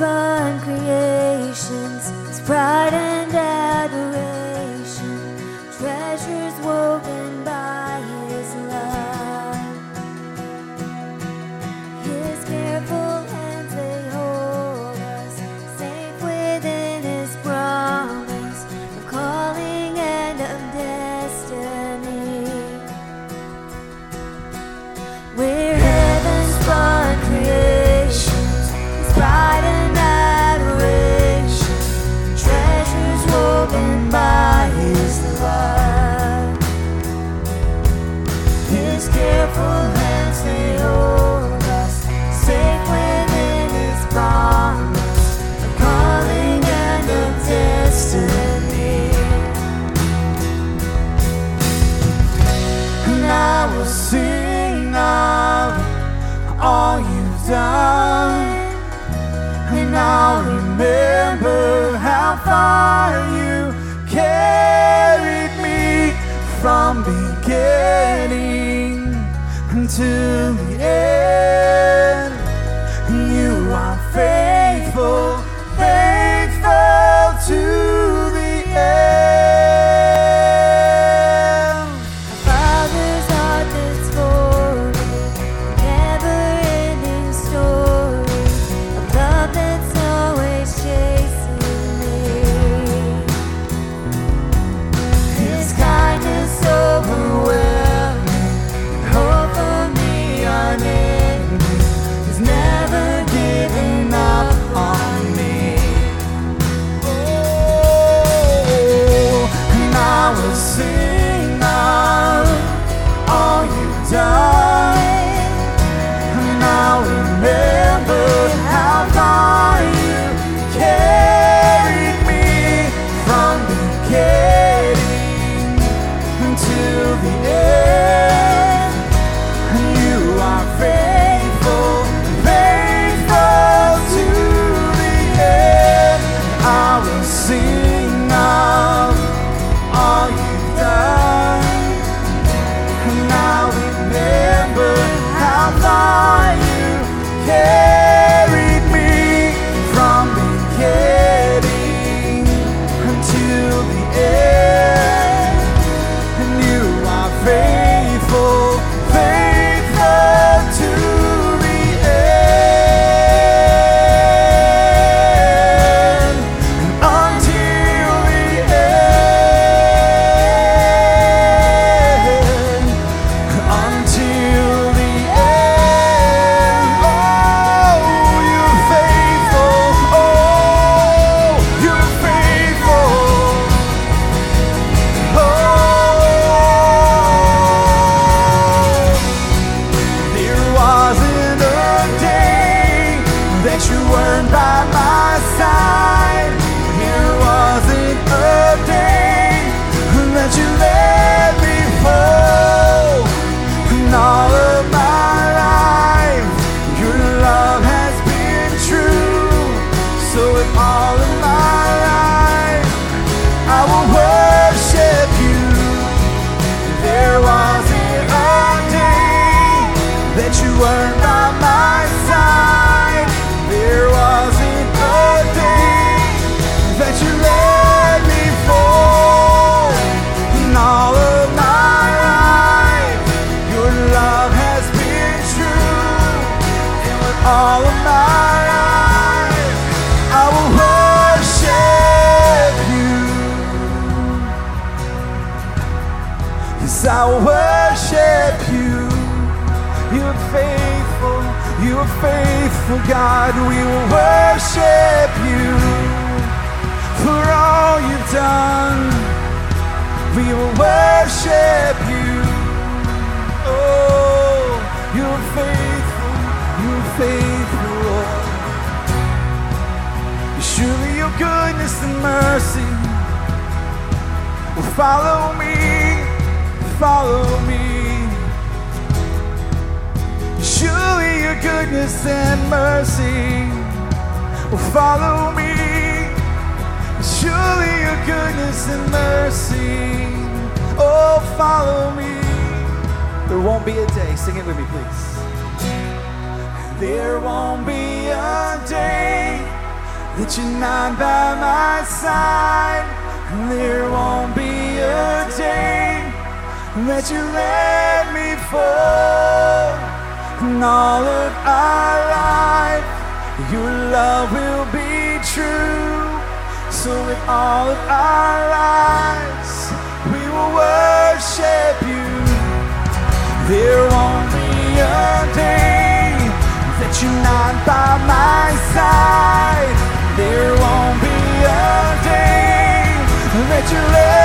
spun creations, His pride and will sing of all you've done. And I'll remember how far you carried me from beginning until the end. Weren't by my side. There wasn't a day that you let me. In all of my life, your love has been true. And with all of my I will faithful, God. We will worship you for all you've done. We will worship you. Oh, you are faithful, you are faithful, Lord. Surely your goodness and mercy will follow me, follow me. Surely your goodness and mercy will follow me. Surely your goodness and mercy, oh, follow me. There won't be a day, sing it with me, please. There won't be a day that you're not by my side. There won't be a day that you let me fall. In all of our life, your love will be true. So with all of our lives, we will worship you. There won't be a day that you're not by my side. There won't be a day that you're.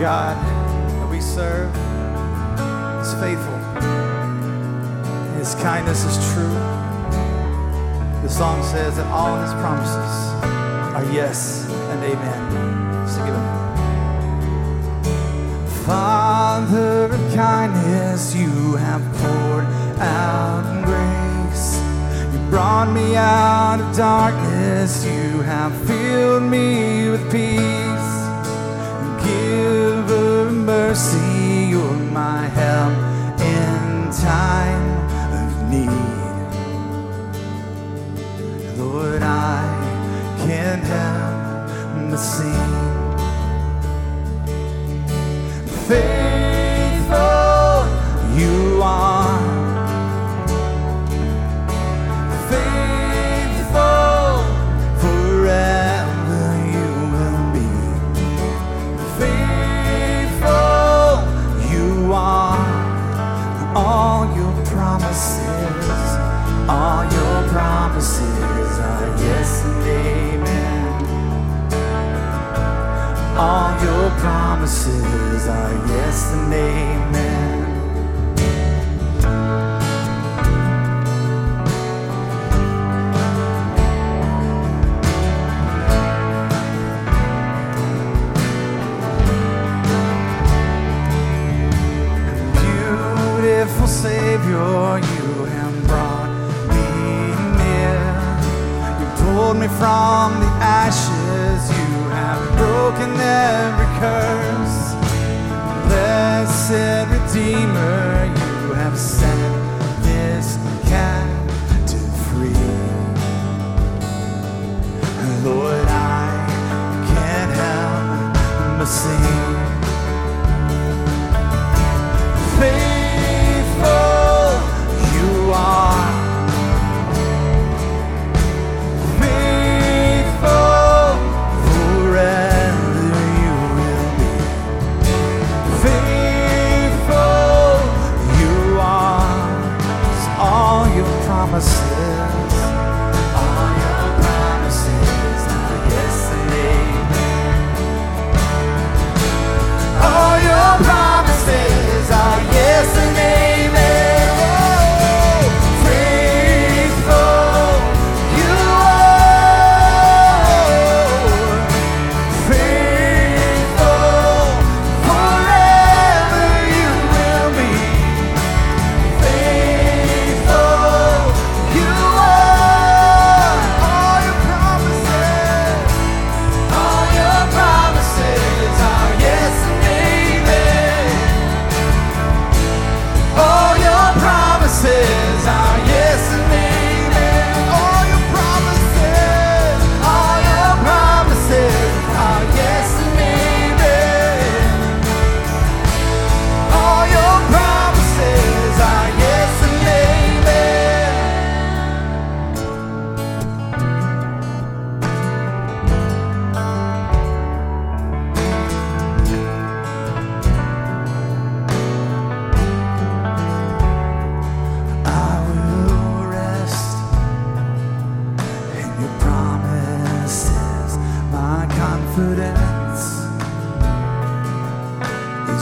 God that we serve is faithful. His kindness is true. The song says that all his promises are yes and amen. So give him. Father of kindness, you have poured out grace. You brought me out of darkness. You have filled me with peace. See.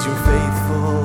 you're faithful.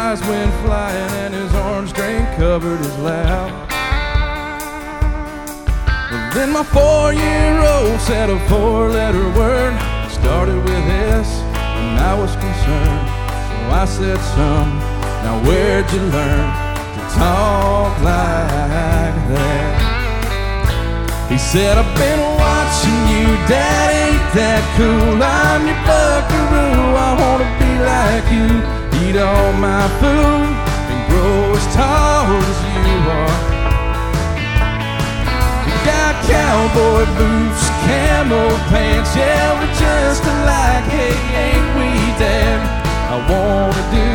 Prize went flying and his orange drink covered his lap. Then my four-year-old said a four-letter word. It started with S, and I was concerned. So I said, son, now where'd you learn to talk like that? He said, I've been watching you, Dad, ain't that cool? I'm your buckaroo, I wanna be like you. Eat all my food and grow as tall as you are. We got cowboy boots, camel pants, yeah, we're just alike. Hey, ain't we, Dad? I wanna do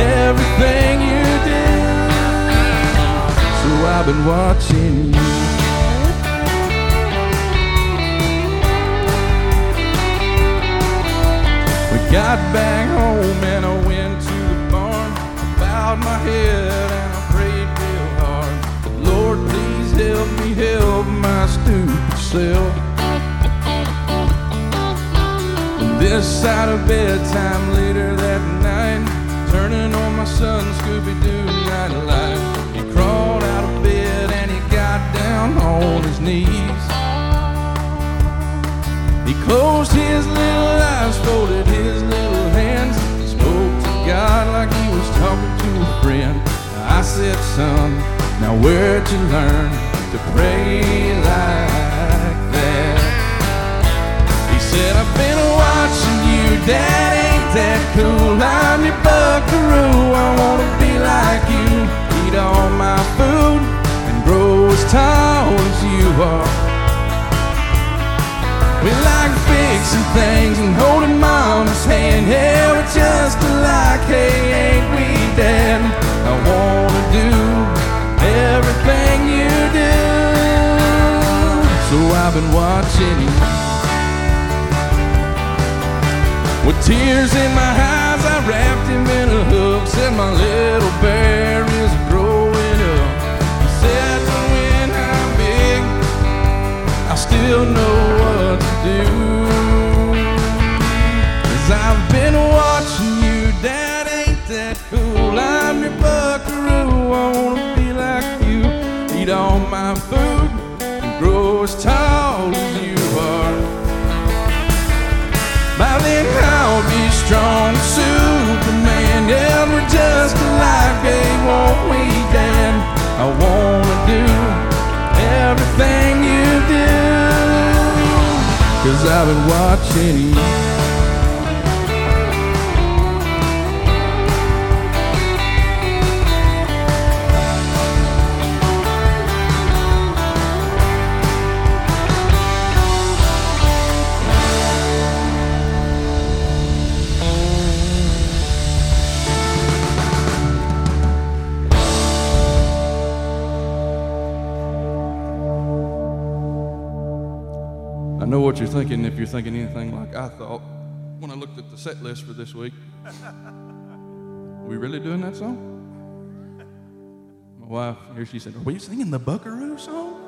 everything you do. So I've been watching you. We got back home bowed my head and I prayed real hard. Lord, please help me help my stupid self. This side of bedtime later that night, turning on my son Scooby Doo nightlight. He crawled out of bed and he got down on his knees. He closed his little eyes, folded his little hands, spoke to God like friend. I said, son, now where'd you learn to pray like that? He said, I've been watching you, Dad, ain't that cool? I'm your buckaroo, I wanna be like you. Eat all my food and grow as tall as you are. We like fixing things and holding mama's hand. Yeah, we're just alike. Hey, been watching you. With tears in my eyes, I wrapped him in a hook. Said my little bear is growing up. He said, when I'm big, I still know what to do. I know what you're thinking thinking anything like I thought when I looked at the set list for this week. we really doing that song? My wife, here she said, Are we singing the Buckaroo song?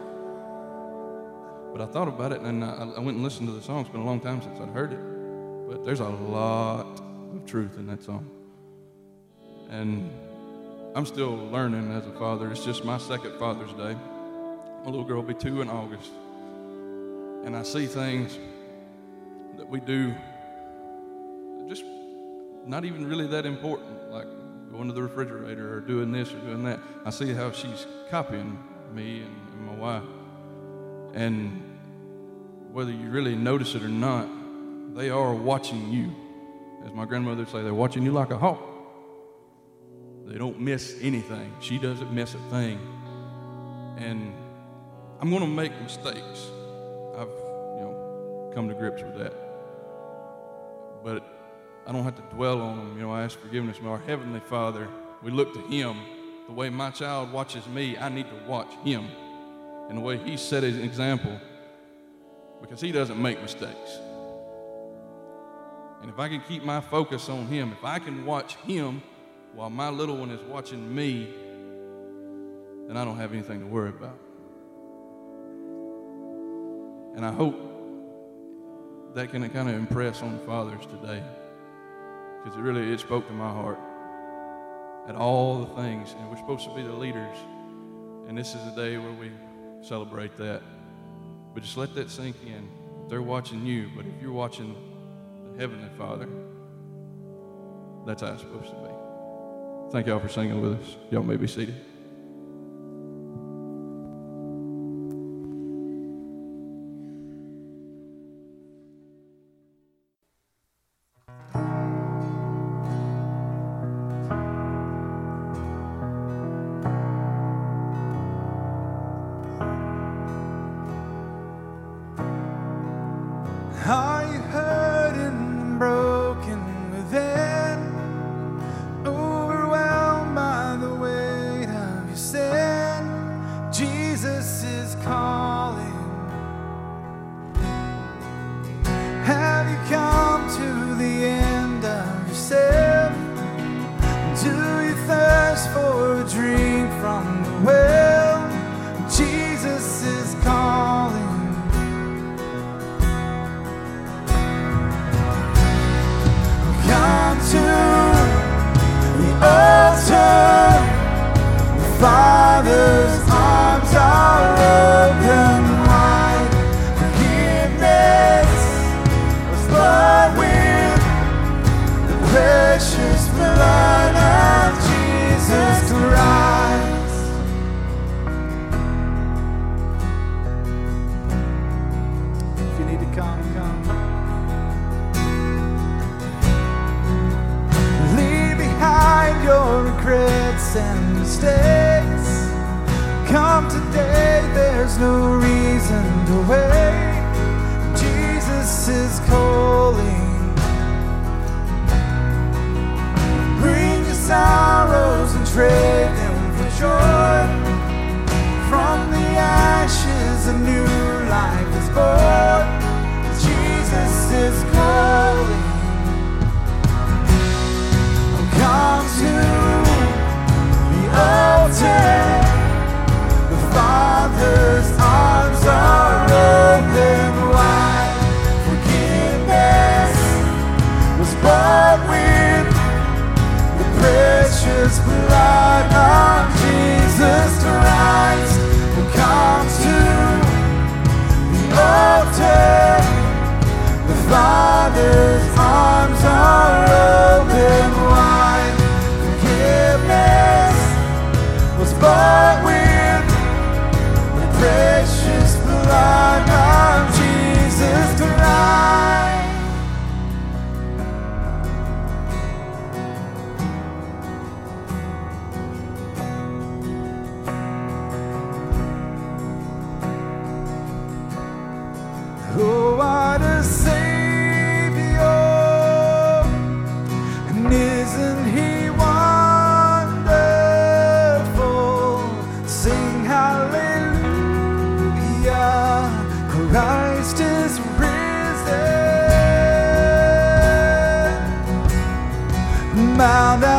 But I thought about it and I, I went and listened to the song. It's been a long time since I'd heard it. But there's a lot of truth in that song. And I'm still learning as a father. It's just my second Father's Day. My little girl will be two in August. And I see things that we do just not even really that important, like going to the refrigerator or doing this or doing that. I see how she's copying me and, and my wife. And whether you really notice it or not, they are watching you. As my grandmother would say, they're watching you like a hawk. They don't miss anything. She doesn't miss a thing. And I'm going to make mistakes. I've, you know, come to grips with that. But I don't have to dwell on them. You know, I ask forgiveness from our Heavenly Father. We look to Him. The way my child watches me, I need to watch Him. And the way He set His example, because He doesn't make mistakes. And if I can keep my focus on Him, if I can watch Him while my little one is watching me, then I don't have anything to worry about. And I hope that can kind of impress on fathers today. Because it really it spoke to my heart at all the things and we're supposed to be the leaders and this is a day where we celebrate that. But just let that sink in. They're watching you but if you're watching the heavenly father that's how it's supposed to be. Thank y'all for singing with us. Y'all may be seated risen. Bow